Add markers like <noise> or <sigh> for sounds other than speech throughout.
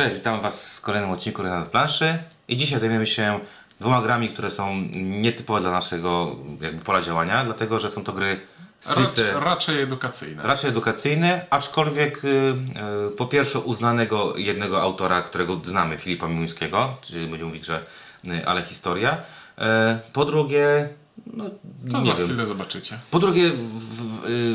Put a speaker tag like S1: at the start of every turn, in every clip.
S1: Cześć, witam Was w kolejnym odcinku Renat Planszy i dzisiaj zajmiemy się dwoma grami, które są nietypowe dla naszego jakby pola działania, dlatego że są to gry stricte
S2: Raczej, raczej edukacyjne.
S1: raczej edukacyjne, aczkolwiek y, y, po pierwsze uznanego jednego autora, którego znamy, Filipa Miłuńskiego, czyli będziemy mówić, że y, ale historia. E, po drugie, no
S2: To
S1: nie
S2: za
S1: wiem,
S2: chwilę zobaczycie.
S1: po drugie, w,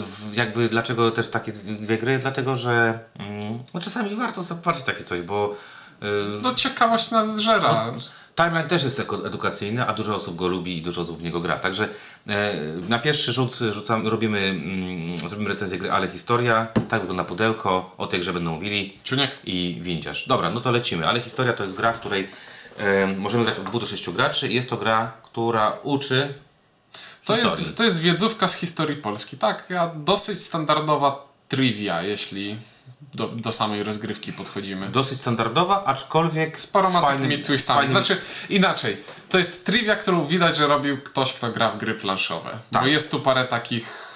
S1: w, jakby dlaczego też takie dwie gry? Dlatego, że mm, no czasami warto zobaczyć takie coś, bo y,
S2: No ciekawość nas zżera.
S1: Timeline też jest edukacyjny, a dużo osób go lubi i dużo osób w niego gra. Także e, na pierwszy rzut rzucam, robimy, mm, zrobimy recenzję gry Ale Historia. Tak wygląda pudełko, o tej grze będą mówili.
S2: Czuniek?
S1: I Windziarz. Dobra, no to lecimy. Ale Historia to jest gra, w której e, możemy grać od 2 do 6 graczy. Jest to gra, która uczy
S2: To
S1: historii.
S2: jest, to jest wiedzówka z historii Polski. Tak, dosyć standardowa trivia, jeśli do, do samej rozgrywki podchodzimy.
S1: Dosyć standardowa, aczkolwiek
S2: Z paroma
S1: fajnym-
S2: takimi twistami.
S1: fajnym-
S2: Znaczy, inaczej. To jest trivia, którą widać, że robił ktoś, kto gra w gry planszowe.
S1: Tak.
S2: Bo jest tu parę takich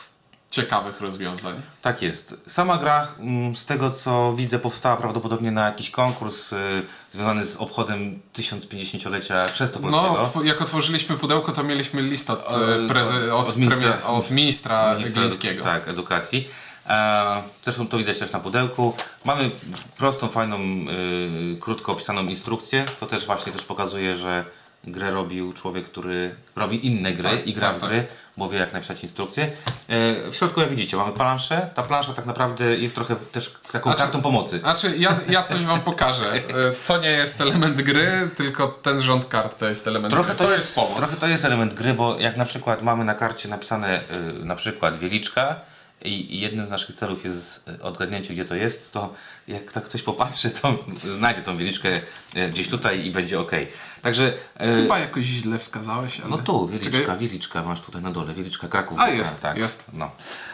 S2: ciekawych rozwiązań.
S1: Tak jest. Sama gra, mm, z tego co widzę, powstała prawdopodobnie na jakiś konkurs y, związany z obchodem 1050-lecia Chrztu Polskiego.
S2: No, jak otworzyliśmy pudełko, to mieliśmy list od,
S1: Od-
S2: e, od,
S1: od ministra-
S2: premier, od ministra,
S1: Ministra
S2: Glińskiego.
S1: Tak, edukacji. E, zresztą to widać też na pudełku. Mamy prostą, fajną, y, krótko opisaną instrukcję. To też właśnie też pokazuje, że grę robił człowiek, który robi inne gry
S2: Tak,
S1: i gra
S2: tak,
S1: w gry, bo wie jak napisać instrukcję. E, w środku jak widzicie mamy planszę. Ta plansza tak naprawdę jest trochę też taką
S2: Znaczy-
S1: kartą pomocy.
S2: Znaczy, ja, ja coś wam pokażę. E, To nie jest element gry, tylko ten rząd kart to jest element
S1: Trochę
S2: gry.
S1: to, jest,
S2: pomoc.
S1: trochę to jest element gry, bo jak na przykład mamy na karcie napisane y, na przykład wieliczka i, jednym z naszych celów jest y, odgadnięcie gdzie to jest, to jak tak ktoś popatrzy, to <laughs> znajdzie tą wieliczkę y, gdzieś tutaj i będzie ok. Także y,
S2: Chyba jakoś źle wskazałeś, ale...
S1: no tu wieliczka,
S2: Czekaj.
S1: wieliczka masz tutaj na dole, wieliczka Kraków.
S2: A, jest,
S1: tak,
S2: jest.
S1: No.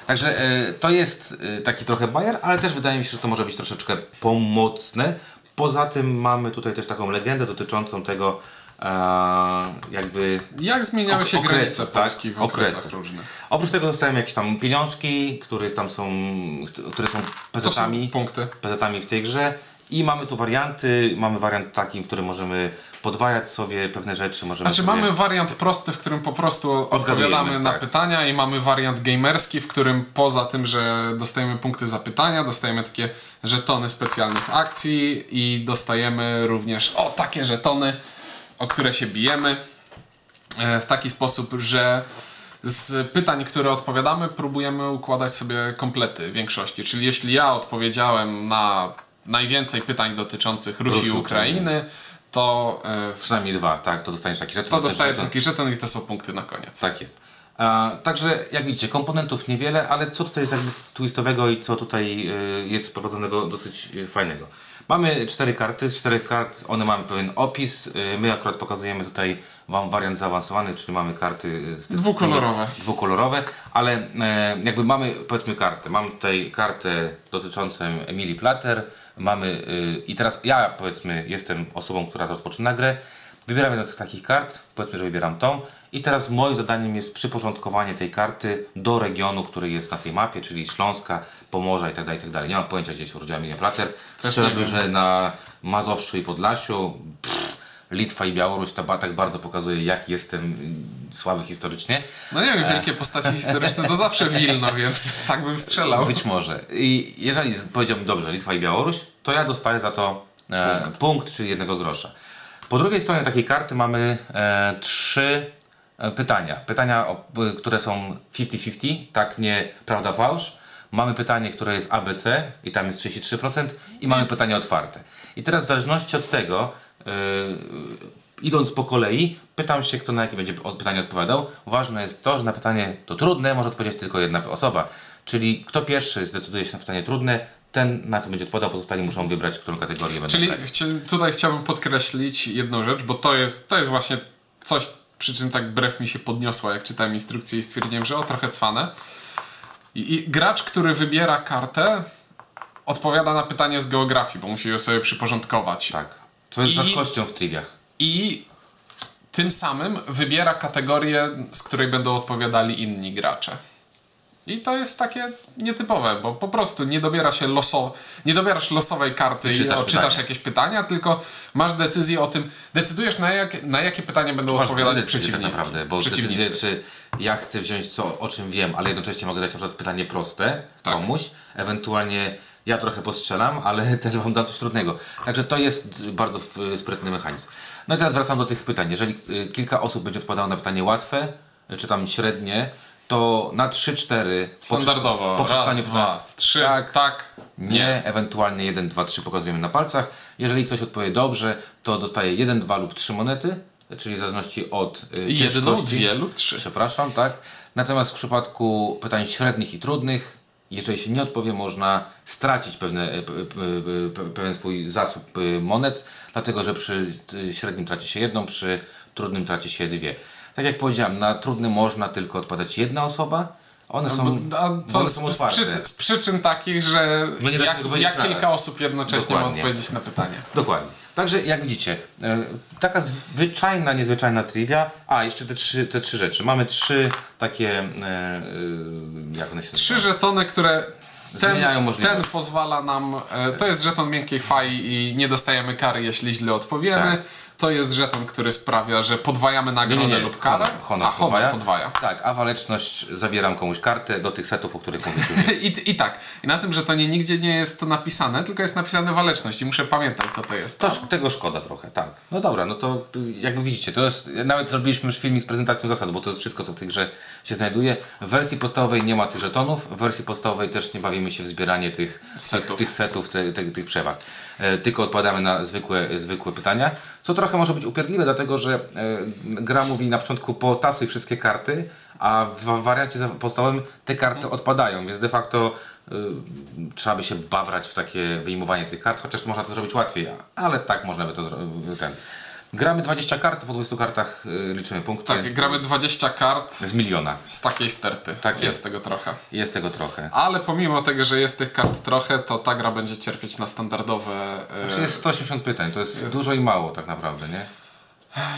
S1: Także to jest taki trochę bajer, ale też wydaje mi się, że to może być troszeczkę pomocne. Poza tym mamy tutaj też taką legendę dotyczącą tego jakby
S2: Jak zmieniały się
S1: Ok-
S2: granice
S1: okresów, tak?
S2: Polski w okresach
S1: Okresów.
S2: różnych?
S1: Oprócz tego dostałem jakieś tam pieniążki, które tam są, które są
S2: To są
S1: pezetami,
S2: punkty.
S1: pezetami w tej grze. I mamy tu warianty. Mamy wariant taki, w którym możemy podwajać sobie pewne rzeczy. Możemy
S2: Znaczy
S1: sobie...
S2: mamy wariant prosty, w którym po prostu odpowiadamy na
S1: tak.
S2: pytania i mamy wariant gamerski, w którym poza tym, że dostajemy punkty za pytania, dostajemy takie żetony specjalnych akcji i dostajemy również o takie żetony, o które się bijemy e, w taki sposób, że z pytań, które odpowiadamy, próbujemy układać sobie komplety większości. Czyli jeśli ja odpowiedziałem na najwięcej pytań dotyczących Rusi i Ukrainy, to e,
S1: Przynajmniej dwa, tak, to dostaniesz taki żeton.
S2: to dostaję
S1: żeton-
S2: taki żeton i to są punkty na koniec.
S1: Tak jest. A, także jak widzicie, komponentów niewiele, ale co tutaj jest jakby twistowego i co tutaj jest wprowadzonego dosyć fajnego. Mamy cztery karty, z czterech kart one mają pewien opis. Y, my akurat pokazujemy tutaj Wam wariant zaawansowany, czyli mamy karty y, z
S2: Dwukolorowe.
S1: dwukolorowe, ale e, jakby mamy powiedzmy kartę. Mam tutaj kartę dotyczącą Emilii Plater. Mamy y, i teraz ja powiedzmy jestem osobą, która rozpoczyna grę. Wybieram jedną z takich kart, powiedzmy, że wybieram tą i teraz moim zadaniem jest przyporządkowanie tej karty do regionu, który jest na tej mapie, czyli Śląska, Pomorza i tak dalej, i tak dalej. Nie mam pojęcia, gdzie się urodziła Emilia Plater. Strzelałbym, że na Mazowszu i Podlasiu, pff, Litwa i Białoruś to tak bardzo pokazuje, jak jestem y, słaby historycznie.
S2: No nie wiem, wielkie postacie historyczne to zawsze Wilno, więc tak bym strzelał.
S1: Być może. I jeżeli powiedziałbym dobrze, Litwa i Białoruś, to ja dostaję za to e, punkt. czyli jednego grosza. Po drugiej stronie takiej karty mamy e, trzy e, pytania. Pytania, które są 50-50, tak nie prawda fałsz. Mamy pytanie, które jest ABC i tam jest 33% i mamy pytanie otwarte. I teraz w zależności od tego, e, idąc po kolei, pytam się, kto na jakie będzie pytanie odpowiadał. Ważne jest to, że na pytanie to trudne może odpowiedzieć tylko jedna osoba. Czyli kto pierwszy zdecyduje się na pytanie trudne, ten na to będzie odpowiadał, pozostali muszą wybrać, którą kategorię będą
S2: Czyli chci- tutaj chciałbym podkreślić jedną rzecz, bo to jest, to jest właśnie coś, przy czym tak brew mi się podniosła, jak czytałem instrukcję i stwierdziłem, że o, trochę cwane. I, I gracz, który wybiera kartę, odpowiada na pytanie z geografii, bo musi ją sobie przyporządkować.
S1: Tak. Co jest
S2: I-
S1: rzadkością w triwiach.
S2: I tym samym wybiera kategorię, z której będą odpowiadali inni gracze. I to jest takie nietypowe, bo po prostu nie dobiera się loso, nie dobierasz losowej karty i
S1: czytasz
S2: odczytasz
S1: pytania.
S2: jakieś pytania, tylko masz decyzję o tym, decydujesz na, jak, na jakie pytania będą
S1: Masz
S2: odpowiadać
S1: dwie decyzje
S2: przeciwnicy.
S1: tak naprawdę, bo decyzję, czy ja chcę wziąć co, o czym wiem, ale jednocześnie mogę dać na przykład pytanie proste
S2: Tak.
S1: komuś, ewentualnie ja trochę postrzelam, ale <laughs> też wam dam coś trudnego. Także to jest bardzo sprytny mechanizm. No i teraz wracam do tych pytań. Jeżeli y, kilka osób będzie odpowiadało na pytanie łatwe, y, czy tam średnie, to na 3-4
S2: Standardowo.
S1: po przeczytaniu
S2: dwa, trzy,
S1: tak,
S2: tak,
S1: nie, ewentualnie 1, 2, 3 pokazujemy na palcach. Jeżeli ktoś odpowie dobrze, to dostaje 1, 2 lub 3 monety, czyli w zależności od y,
S2: Jedną, dwie lub trzy.
S1: Przepraszam, tak. Natomiast w przypadku pytań średnich i trudnych, jeżeli się nie odpowie, można stracić pewne, p- p- p- pewien swój zasób monet, dlatego że przy średnim traci się jedną, przy trudnym traci się dwie. Tak jak powiedziałem, na trudnym można tylko odpowiadać jedna osoba. One są,
S2: a
S1: bo
S2: to
S1: one
S2: z,
S1: są
S2: z,
S1: otwarte.
S2: przy, z przyczyn takich, że
S1: No
S2: jak, jak kilka osób jednocześnie ma
S1: Dokładnie.
S2: odpowiedzieć na pytanie.
S1: Dokładnie. Także jak widzicie, e, taka zwyczajna, niezwyczajna trivia. A, jeszcze te trzy, te trzy rzeczy. Mamy trzy takie, e, e, jak one się
S2: Trzy
S1: nazywają?
S2: żetony, które
S1: Zmieniają
S2: ten, ten pozwala nam, to jest żeton miękkiej fai i nie dostajemy kary, jeśli źle odpowiemy.
S1: Tak.
S2: To jest żeton, który sprawia, że podwajamy nagrodę lub karę.
S1: honor, honor,
S2: a honor
S1: podwaja.
S2: podwaja.
S1: Tak, a waleczność zabieram komuś kartę do tych setów, o których mówiliśmy. <laughs>
S2: I, I tak, i na tym żetonie nigdzie nie jest to napisane, tylko jest napisane waleczność i muszę pamiętać, co to jest.
S1: To, sz- tego szkoda trochę, tak. No dobra, no to jakby widzicie, to jest, nawet zrobiliśmy już filmik z prezentacją zasad, bo to jest wszystko, co w tej grze się znajduje. W wersji podstawowej nie ma tych żetonów, w wersji podstawowej też nie bawimy się w zbieranie tych
S2: Setów.
S1: tych, tych setów, te, te, tych przewag. E, tylko odpowiadamy na zwykłe, zwykłe pytania, co trochę może być upierdliwe, dlatego że e, gra mówi na początku potasuj wszystkie karty, a w wariancie podstawowym te karty odpadają, więc de facto y, trzeba by się babrać w takie wyjmowanie tych kart, chociaż można to zrobić łatwiej, ale tak można by to zrobić. Gramy 20 kart, po 20 kartach y, liczymy punkty.
S2: Tak, gramy 20 kart
S1: Z miliona.
S2: z takiej sterty.
S1: Tak
S2: jest.
S1: jest.
S2: tego trochę.
S1: Jest tego trochę.
S2: Ale pomimo tego, że jest tych kart trochę, to ta gra będzie cierpieć na standardowe. e,
S1: Czyli jest 180 pytań, to jest dużo i mało tak naprawdę, nie?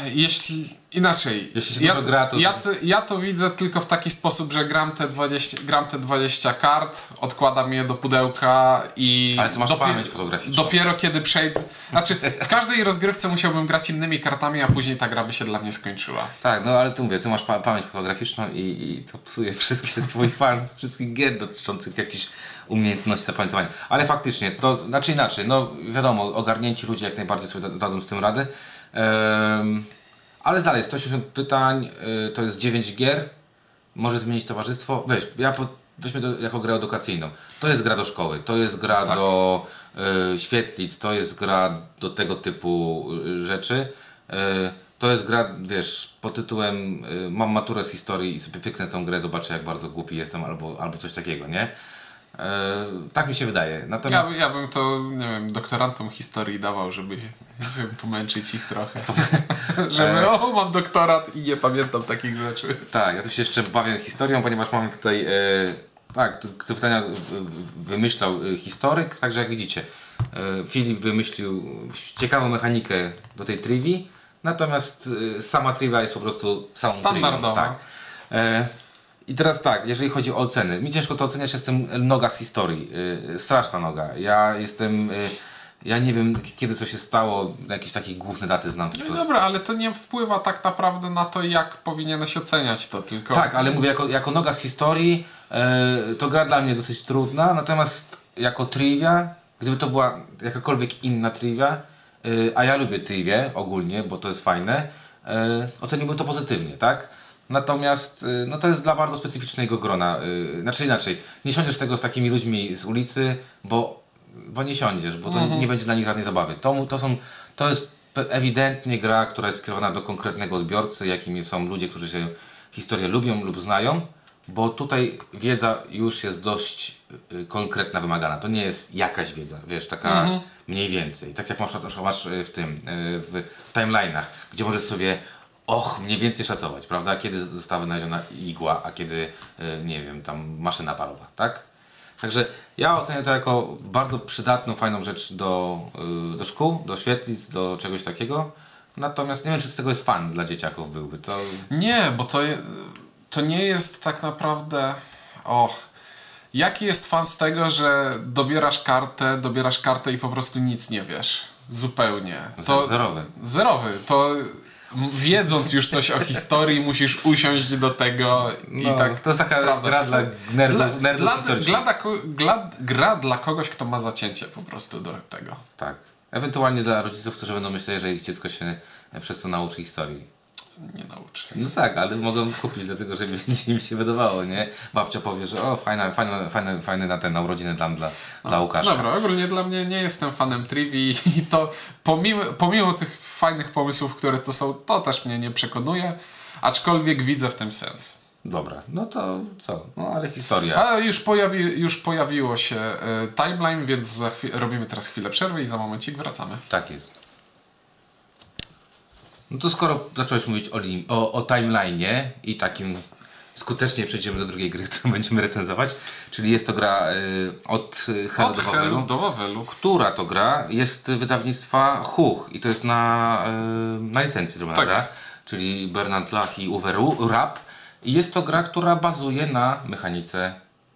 S2: Jeśli inaczej.
S1: Jeśli się
S2: ja,
S1: dużo gra, to-
S2: ja, to- ja to widzę tylko w taki sposób, że gram te 20, gram te 20 kart, odkładam je do pudełka i.
S1: Ale ty masz pamięć fotograficzną.
S2: Dopiero kiedy przejdę. Znaczy, w każdej rozgrywce musiałbym grać innymi kartami, a później ta gra by się dla mnie skończyła.
S1: Tak, no ale tu mówię, ty masz pa- pamięć fotograficzną i, i to psuje wszystkie <laughs> twój fan z wszystkich gier dotyczących jakichś umiejętności zapamiętywania. Ale faktycznie, to znaczy inaczej, no wiadomo, ogarnięci ludzie jak najbardziej sobie da- dadzą z tym radę. Ale dalej, 180 pytań, y, to jest 9 gier, może zmienić towarzystwo. Weź, ja po, weźmy to jako grę edukacyjną. To jest gra do szkoły, to jest gra
S2: Tak.
S1: do y, świetlic, to jest gra do tego typu y, rzeczy. Y, to jest gra, wiesz, pod tytułem y, mam maturę z historii i sobie pyknę tą grę, zobaczę jak bardzo głupi jestem albo, albo coś takiego, nie? Y, tak mi się wydaje.
S2: Ja,
S1: Natomiast
S2: ja bym to, nie wiem, doktorantom historii dawał, żeby pomęczyć ich trochę. <laughs> żeby, o, mam doktorat i nie pamiętam takich rzeczy.
S1: Tak, ja tu się jeszcze bawię historią, ponieważ mamy tutaj. E, tak, te pytania wymyślał e, historyk, także jak widzicie, e, Filip wymyślił ciekawą mechanikę do tej trivii, natomiast e, sama trivia jest po prostu samą
S2: Standardowa.
S1: trivią, Tak. I teraz tak, jeżeli chodzi o oceny, mi ciężko to oceniać, jestem noga z historii, e, straszna noga. Ja jestem. E, ja nie wiem, kiedy co się stało, jakieś takie główne daty znam.
S2: No dobra, ale to nie wpływa tak naprawdę na to, jak powinieneś oceniać to, tylko...
S1: Tak, ale mówię, jako, jako noga z historii, e, to gra dla mnie dosyć trudna, natomiast jako trivia, gdyby to była jakakolwiek inna trivia, e, a ja lubię trivia ogólnie, bo to jest fajne, e, oceniłbym to pozytywnie, tak? Natomiast e, no to jest dla bardzo specyficznego grona. E, znaczy inaczej, nie siądziesz tego z takimi ludźmi z ulicy, bo, bo nie siądziesz, bo to nie będzie dla nich żadnej zabawy. To, to, są, to jest ewidentnie gra, która jest skierowana do konkretnego odbiorcy, jakimi są ludzie, którzy się historię lubią lub znają, bo tutaj wiedza już jest dość y, konkretna, wymagana. To nie jest jakaś wiedza, wiesz, taka mniej więcej. Tak jak masz, masz y, w tym, y, w, w timeline'ach, gdzie możesz sobie och, mniej więcej szacować, prawda? Kiedy została wynaleziona igła, a kiedy, y, nie wiem, tam maszyna parowa, tak? Także ja oceniam to jako bardzo przydatną, fajną rzecz do, y, do szkół, do świetlic, do czegoś takiego. Natomiast nie wiem, czy z tego jest fan dla dzieciaków byłby. To
S2: Nie, bo to, to nie jest tak naprawdę... Och. Jaki jest fan z tego, że dobierasz kartę, dobierasz kartę i po prostu nic nie wiesz? Zupełnie.
S1: To... Zerowy.
S2: Zerowy. To wiedząc już coś o historii, musisz usiąść do tego i
S1: No,
S2: tak
S1: to jest taka gra dla nerdów, nerdów
S2: dla, dla, dla, ko- dla, gra dla kogoś, kto ma zacięcie po prostu do tego.
S1: Tak. Ewentualnie dla rodziców, którzy będą myśleli, że ich dziecko się przez to nauczy historii.
S2: Nie nauczy.
S1: No tak, ale mogą kupić dlatego, żeby im <laughs> się wydawało, nie? Babcia powie, że o, fajna, fajna, fajny, fajny na ten na urodziny tam dla, dla Łukasza.
S2: Dobra, ogólnie dla mnie nie jestem fanem Trivi <laughs> i to pomimo, pomimo tych fajnych pomysłów, które to są, to też mnie nie przekonuje, aczkolwiek widzę w tym sens.
S1: Dobra, no to co? No ale historia.
S2: A już, pojawi, już pojawiło się e, timeline, więc za chwi- robimy teraz chwilę przerwy i za momencik wracamy.
S1: Tak jest. No to skoro zacząłeś mówić o, lim- o, o timeline'ie i takim skutecznie przejdziemy do drugiej gry, <laughs> którą będziemy recenzować, czyli jest to gra y, od y, Hell
S2: Od
S1: do Wawelu.
S2: do Wawelu.
S1: Która to gra jest wydawnictwa Huch i to jest na, y, na licencji zrobiona
S2: Tak
S1: gra, czyli Bernard Lach i Uwe Rapp. I jest to gra, która bazuje na mechanice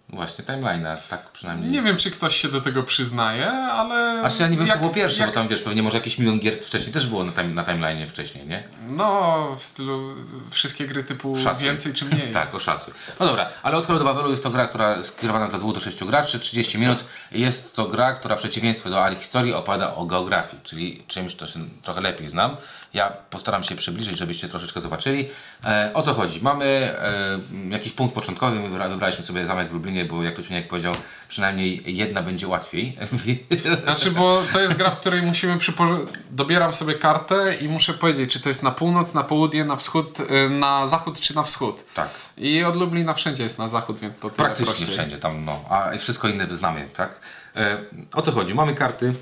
S1: właśnie timeline'a, tak przynajmniej.
S2: Nie wiem, czy ktoś się do tego przyznaje, ale...
S1: Aż ja nie wiem,
S2: jak-
S1: co było pierwsze,
S2: jak-
S1: bo tam wiesz, pewnie może jakieś milion gier wcześniej też było na, time, na timeline'ie wcześniej, nie?
S2: No, w stylu wszystkie gry typu
S1: Szacuj.
S2: więcej czy mniej. <laughs>
S1: Tak, oszacuj. No dobra, ale od do Babelu jest to gra, która skierowana dla 2 do 6 graczy, 30 minut. Jest to gra, która w przeciwieństwie do Ari Historii opada o geografii, czyli czymś, co się trochę lepiej znam. Ja postaram się przybliżyć, żebyście troszeczkę zobaczyli. E, o co chodzi? Mamy e, jakiś punkt początkowy, my wybra- wybraliśmy sobie zamek w Lublinie, bo jak to Czuniek powiedział, przynajmniej jedna będzie łatwiej. <laughs>
S2: Znaczy, bo to jest gra, w której musimy przypo- dobieram sobie kartę i muszę powiedzieć, czy to jest na północ, na południe, na wschód, y, na zachód czy na wschód.
S1: tak.
S2: I od Lublina wszędzie jest na zachód, więc to
S1: Praktycznie
S2: prościej.
S1: wszędzie tam, no. A wszystko inne znamy, tak? E, o co chodzi? Mamy karty.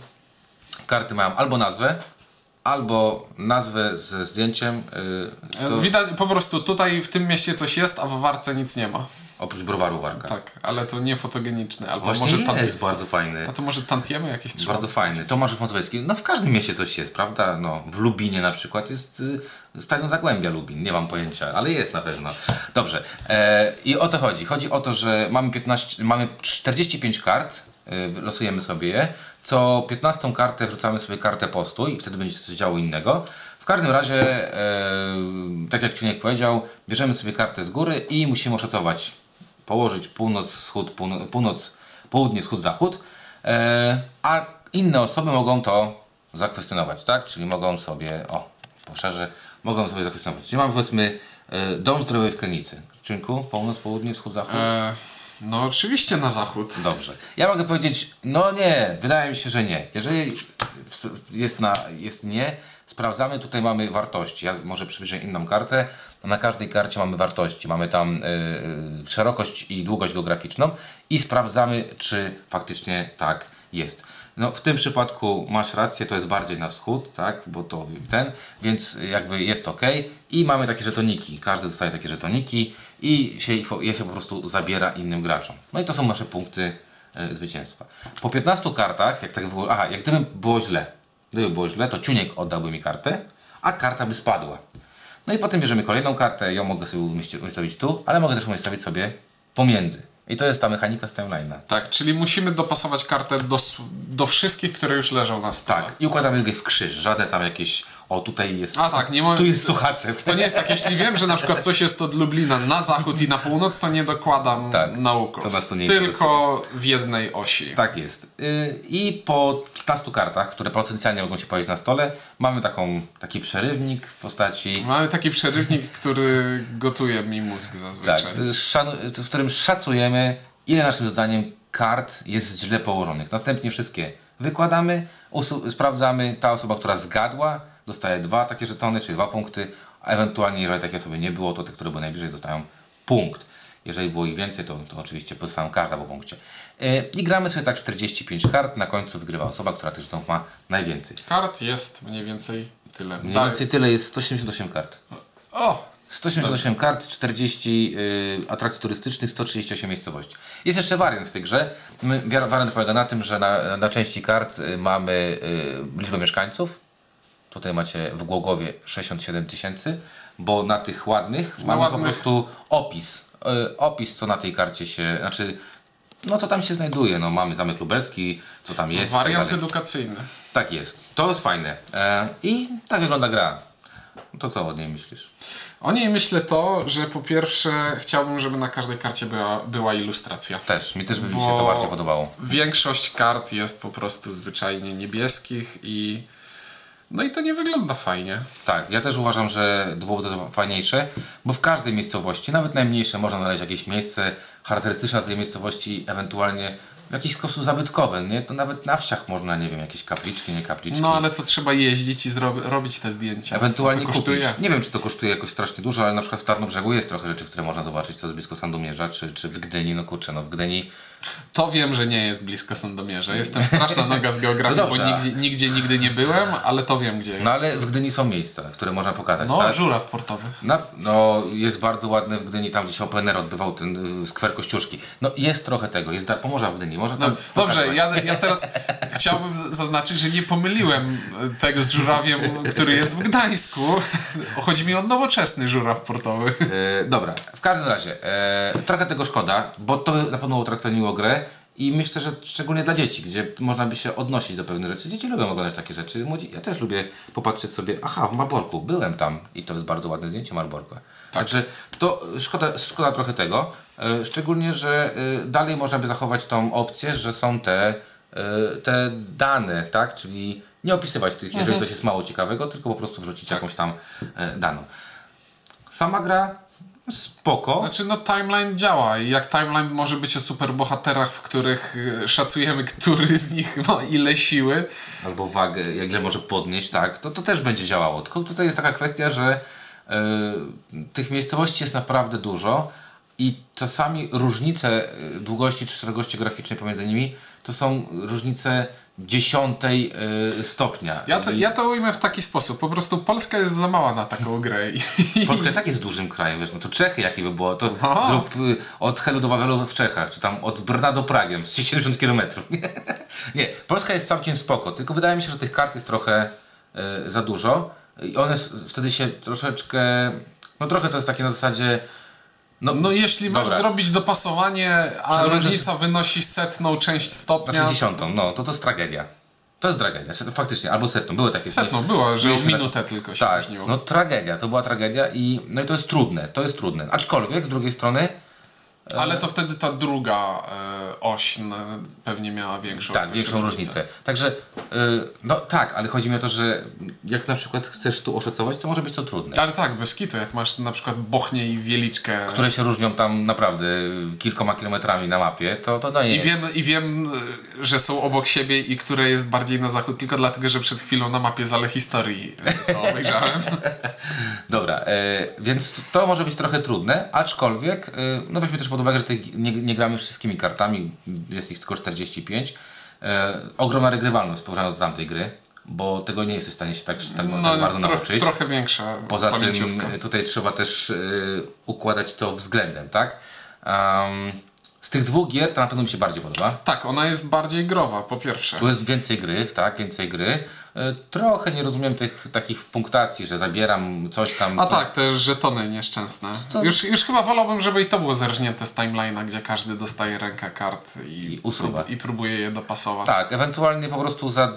S1: Karty mają albo nazwę, albo nazwę ze zdjęciem. E, to
S2: Widać po prostu tutaj w tym mieście coś jest, a w Warce nic nie ma.
S1: oprócz browaru warka.
S2: Tak, ale to nie fotogeniczne. Albo
S1: Właśnie
S2: może
S1: jest
S2: tanti-
S1: bardzo fajny.
S2: A to może tantiemy jakieś trzeba?
S1: Bardzo fajny. Tomasz Mazowiecki. No w każdym mieście coś jest, prawda? No, w Lubinie na przykład jest y, Stadion Zagłębia Lubin. Nie mam pojęcia, ale jest na pewno. Dobrze. E, I o co chodzi? Chodzi o to, że mamy, 15, mamy 45 kart, y, losujemy sobie je. Co 15 kartę wrzucamy sobie kartę postój i wtedy będzie coś działo innego. W każdym razie, e, tak jak Czuniek powiedział, bierzemy sobie kartę z góry i musimy oszacować, położyć północ, wschód, północ, północ południe, wschód, zachód. E, a inne osoby mogą to zakwestionować, tak? Czyli mogą sobie, o, poszerzę, mogą sobie zakwestionować. Czyli mamy powiedzmy e, dom zdrowy w Klinicy. Czynku, północ, południe, wschód, zachód.
S2: No oczywiście na zachód.
S1: Dobrze. Ja mogę powiedzieć, no nie, wydaje mi się, że nie. Jeżeli jest, na, jest nie, sprawdzamy, tutaj mamy wartości. Ja może przybliżę inną kartę. Na każdej karcie mamy wartości. Mamy tam y, y, szerokość i długość geograficzną i sprawdzamy, czy faktycznie tak jest. No, w tym przypadku masz rację, to jest bardziej na wschód, tak, bo to ten, więc jakby jest ok. I mamy takie żetoniki. Każdy dostaje takie żetoniki i się, je się po prostu zabiera innym graczom. No i to są nasze punkty e, zwycięstwa. Po 15 kartach, jak tak było, aha, jak gdyby było źle, gdyby było źle, to Ciuniek oddałby mi kartę, a karta by spadła. No i potem bierzemy kolejną kartę, ją mogę sobie umieści- umiejscowić tu, ale mogę też umiejscowić sobie pomiędzy. I to jest ta mechanika z timeline'a.
S2: Tak, czyli musimy dopasować kartę do, do wszystkich, które już leżą na stole.
S1: Tak, i układamy je w krzyż. Żadne tam jakieś, o tutaj jest,
S2: A tak, nie mo-
S1: tu jest słuchacze.
S2: To nie jest tak, jeśli wiem, że na przykład coś jest od Lublina na zachód i na północ, to nie dokładam
S1: Tak, to nas to nie
S2: Tylko w jednej osi.
S1: Tak jest. Yy, I po 15 kartach, które potencjalnie mogą się pojawić na stole, mamy taką, taki przerywnik w postaci
S2: Mamy taki przerywnik, który gotuje mi mózg
S1: tak,
S2: zazwyczaj.
S1: szanu- w którym szacujemy, ile naszym zdaniem kart jest źle położonych. Następnie wszystkie wykładamy, sprawdzamy. Ta osoba, która zgadła, dostaje dwa takie żetony, czyli dwa punkty, a ewentualnie, jeżeli takie osoby nie było, to te, które były najbliżej, dostają punkt. Jeżeli było ich więcej, to, to oczywiście pozostają każda po punkcie. Yy, I gramy sobie tak 45 kart, na końcu wygrywa osoba, która tych żetonów ma najwięcej.
S2: Kart jest mniej więcej tyle.
S1: Mniej
S2: Tak.
S1: więcej tyle jest 178 kart.
S2: O!
S1: 178 kart, 40 y, atrakcji turystycznych, 138 miejscowości. Jest jeszcze wariant w tej grze. Wariant polega na tym, że na, na części kart y, mamy y, liczbę mieszkańców. Tutaj macie w Głogowie 67 tysięcy, bo na tych ładnych mamy po
S2: ładnych.
S1: prostu opis. Y, opis, co na tej karcie się, znaczy, no co tam się znajduje. No mamy Zamek Lubelski, co tam jest. tak
S2: Wariant
S1: dalej.
S2: edukacyjny.
S1: Tak jest. To jest fajne. E, I tak wygląda gra. To co o niej myślisz?
S2: O niej myślę to, że po pierwsze chciałbym, żeby na każdej karcie była, była ilustracja.
S1: Też, mi też by mi się to bardziej podobało.
S2: Większość kart jest po prostu zwyczajnie niebieskich i no i to nie wygląda fajnie.
S1: Tak, ja też uważam, że byłoby to fajniejsze, bo w każdej miejscowości, nawet najmniejsze, można znaleźć jakieś miejsce charakterystyczne dla tej miejscowości, ewentualnie w jakiś sposób zabytkowe, nie? To nawet na wsiach można, nie wiem, jakieś kapliczki, nie kapliczki.
S2: No ale to trzeba jeździć i robić te zdjęcia.
S1: Ewentualnie
S2: to kosztuje.
S1: kupić. Nie wiem, czy to kosztuje jakoś strasznie dużo, ale na przykład w Tarnobrzegu jest trochę rzeczy, które można zobaczyć, co jest blisko Sandomierza, czy, czy w Gdyni, no kurczę, no w Gdyni
S2: To wiem, że nie jest blisko Sandomierza. Jestem straszna noga z geografii,
S1: No
S2: bo nigdzie, nigdzie nigdy nie byłem, ale to wiem, gdzie jest.
S1: No ale w Gdyni są miejsca, które można pokazać,
S2: No,
S1: tak?
S2: żuraw portowy.
S1: Na, no, jest bardzo ładny w Gdyni, tam gdzie się Open Air odbywał ten y, skwer Kościuszki. No jest trochę tego, jest dar Pomorza w Gdyni, można tam
S2: No, dobrze, ja, ja teraz chciałbym zaznaczyć, że nie pomyliłem e, tego z żurawiem, który jest w Gdańsku. Chodzi mi o nowoczesny żuraw portowy.
S1: E, dobra, w każdym razie, e, trochę tego szkoda, bo to na pewno utraceniło grę i myślę, że szczególnie dla dzieci, gdzie można by się odnosić do pewnych rzeczy. Dzieci lubią oglądać takie rzeczy. Młodzi, ja też lubię popatrzeć sobie, aha, w Marborku, byłem tam i to jest bardzo ładne zdjęcie Marborka. Także to szkoda, szkoda trochę tego, e, szczególnie, że e, dalej można by zachować tą opcję, że są te, e, te dane, tak, czyli nie opisywać tych, jeżeli coś jest mało ciekawego, tylko po prostu wrzucić jakąś tam daną. Sama gra spoko.
S2: Znaczy, no timeline działa i jak timeline może być o superbohaterach, w których e, szacujemy, który z nich ma ile siły,
S1: albo wagę, jak ile może podnieść, tak, to, to też będzie działało. Tylko tutaj jest taka kwestia, że e, tych miejscowości jest naprawdę dużo i czasami różnice e, długości czy szerokości graficznej pomiędzy nimi to są różnice dziesiątej e, stopnia.
S2: Ja to, ja to ujmę w taki sposób. Po prostu Polska jest za mała na taką grę. <laughs>
S1: Polska i tak jest dużym krajem, wiesz, no to Czechy jakie by było, to
S2: Aha.
S1: zrób y, od Helu do Wawelu w Czechach, czy tam od Brna do Pragi, no, 70 km. Nie, Polska jest całkiem spoko, tylko wydaje mi się, że tych kart jest trochę y, za dużo i one wtedy się troszeczkę, no trochę to jest takie na zasadzie, no,
S2: no jeśli masz
S1: dobra,
S2: zrobić dopasowanie, a różnica wynosi setną część stopnia.
S1: Znaczy dziesiątą, no to to jest tragedia. To jest tragedia, faktycznie, albo setną, były takie
S2: Setną było, że
S1: Mieliśmy
S2: minutę tylko się
S1: Tak,
S2: różniło.
S1: no tragedia, to była tragedia i no i to jest trudne, to jest trudne. Aczkolwiek z drugiej strony
S2: Ale to wtedy ta druga e, oś pewnie miała większą
S1: Tak, większą różnicę. Także, y, no tak, ale chodzi mi o to, że jak na przykład chcesz tu oszacować, to może być to trudne.
S2: Ale tak, bez kitu, jak masz na przykład Bochnię i Wieliczkę
S1: Które się różnią tam naprawdę kilkoma kilometrami na mapie, to, to no nie
S2: i
S1: jest.
S2: wiem, i wiem, że są obok siebie i które jest bardziej na zachód, tylko dlatego, że przed chwilą na mapie Zale Historii e, to <laughs> obejrzałem.
S1: Dobra, e, więc to może być trochę trudne, aczkolwiek, no weźmy też pod uwagę, że nie, nie gramy wszystkimi kartami, jest ich tylko 45. E, ogromna regrywalność porównana do tamtej gry, bo tego nie jesteś w stanie się tak, tak, tak bardzo
S2: troch,
S1: nauczyć.
S2: trochę większa
S1: Poza tym
S2: pamięciówka.
S1: tutaj trzeba też e, układać to względem, tak? Em, z tych dwóch gier to na pewno mi się bardziej podoba.
S2: Tak, ona jest bardziej growa, po pierwsze.
S1: Tu jest więcej gry, tak, więcej gry. E, Trochę nie rozumiem tych takich punktacji, że zabieram coś tam.
S2: A
S1: to-
S2: tak, te żetony nieszczęsne.
S1: To-
S2: Już, już chyba wolałbym, żeby i to było zerżnięte z timeline'a, gdzie każdy dostaje rękę kart i,
S1: I usuwa.
S2: prób- i próbuje je dopasować.
S1: Tak, ewentualnie po prostu za.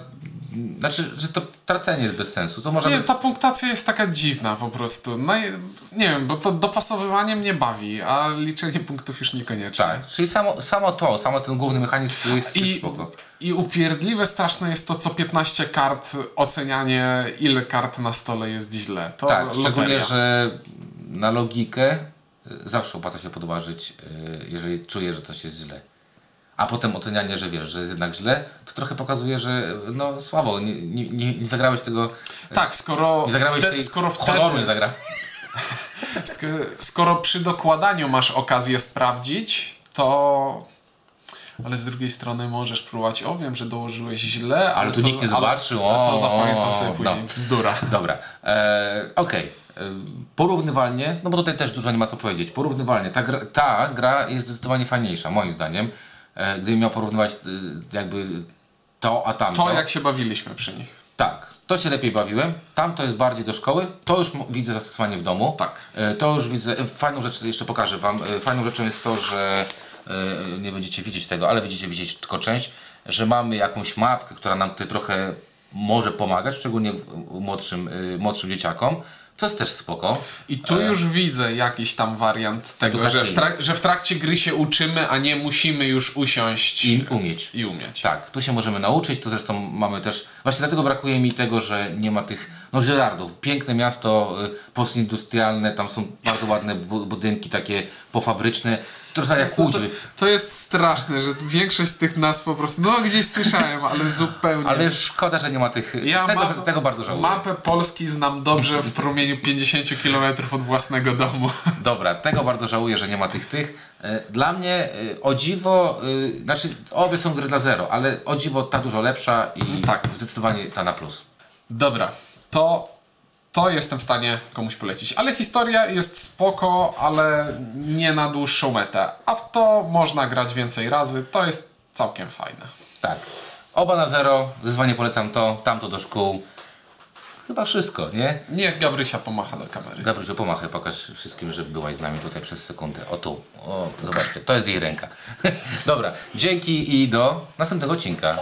S1: Znaczy, że to tracenie jest bez sensu. To może
S2: Nie, ta punktacja jest taka dziwna po prostu. No, nie wiem, bo to dopasowywanie mnie bawi, a liczenie punktów już niekoniecznie.
S1: Tak, czyli samo, samo to, samo ten główny mechanizm to jest
S2: I,
S1: spoko.
S2: I upierdliwe straszne jest to co 15 kart ocenianie, ile kart na stole jest źle. To
S1: Tak,
S2: loteria.
S1: szczególnie, że na logikę zawsze opłaca się podważyć, y, jeżeli czuję, że coś jest źle. A potem ocenianie, że wiesz, że jest jednak źle, to trochę pokazuje, że no słabo, nie, nie, nie, zagrałeś tego,
S2: Tak, skoro,
S1: nie zagrałeś
S2: wte,
S1: tej
S2: skoro
S1: honoru, nie
S2: wtedy,
S1: zagrałeś.
S2: sk- skoro przy dokładaniu masz okazję sprawdzić, to... Ale z drugiej strony możesz próbować, o wiem, że dołożyłeś źle, ale,
S1: tu
S2: to,
S1: nikt nie
S2: ale-
S1: zobaczył,
S2: ale
S1: o,
S2: to zapamiętam sobie
S1: no.
S2: później. Bzdura.
S1: Dobra, e, okej. E, Porównywalnie, no bo tutaj też dużo nie ma co powiedzieć. Porównywalnie, ta gra, ta gra jest zdecydowanie fajniejsza, moim zdaniem. E, gdybym miał porównywać e, jakby to, a tamto.
S2: To jak się bawiliśmy przy nich.
S1: Tak, To się lepiej bawiłem, tam to jest bardziej do szkoły, to już widzę zastosowanie w domu.
S2: Tak.
S1: E, To już widzę, fajną rzecz jeszcze pokażę Wam. Fajną rzeczą jest to, że nie będziecie widzieć tego, ale będziecie widzieć tylko część, że mamy jakąś mapkę, która nam tutaj trochę może pomagać, szczególnie młodszym, młodszym dzieciakom. To jest też spoko.
S2: I tu już widzę jakiś tam wariant tego, że w, że w trakcie gry się uczymy, a nie musimy już usiąść
S1: I umieć.
S2: i umieć.
S1: Tak, tu się możemy nauczyć, tu zresztą mamy też, właśnie dlatego brakuje mi tego, że nie ma tych, no Żyrardów, piękne miasto y, postindustrialne, tam są bardzo ładne bu budynki takie pofabryczne, trochę jak
S2: Co to,
S1: Łódź,
S2: to jest straszne, że większość z tych nazw po prostu, no gdzieś słyszałem, ale zupełnie.
S1: ale szkoda, że nie ma tych,
S2: ja
S1: tego, tego bardzo żałuję.
S2: Mapę Polski znam dobrze w promieniu 50 km od własnego domu. <laughs>
S1: Dobra, tego bardzo żałuję, że nie ma tych tych. E, Dla mnie e, o dziwo, e, znaczy obie są gry dla zero, ale o dziwo ta dużo lepsza i
S2: Tak.
S1: zdecydowanie ta na plus.
S2: Dobra, to, to jestem w stanie komuś polecić. Ale historia jest spoko, ale nie na dłuższą metę. A w to można grać więcej razy. To jest całkiem fajne.
S1: Tak. Oba na zero, zdecydowanie polecam to, tamto do szkół. Chyba wszystko, nie?
S2: Niech Gabrysia pomacha do kamery.
S1: Gabriel, pomachaj, pokaż wszystkim, że byłaś z nami tutaj przez sekundę. O tu, o, zobaczcie, to jest jej ręka. <laughs> Dobra, dzięki i do następnego odcinka.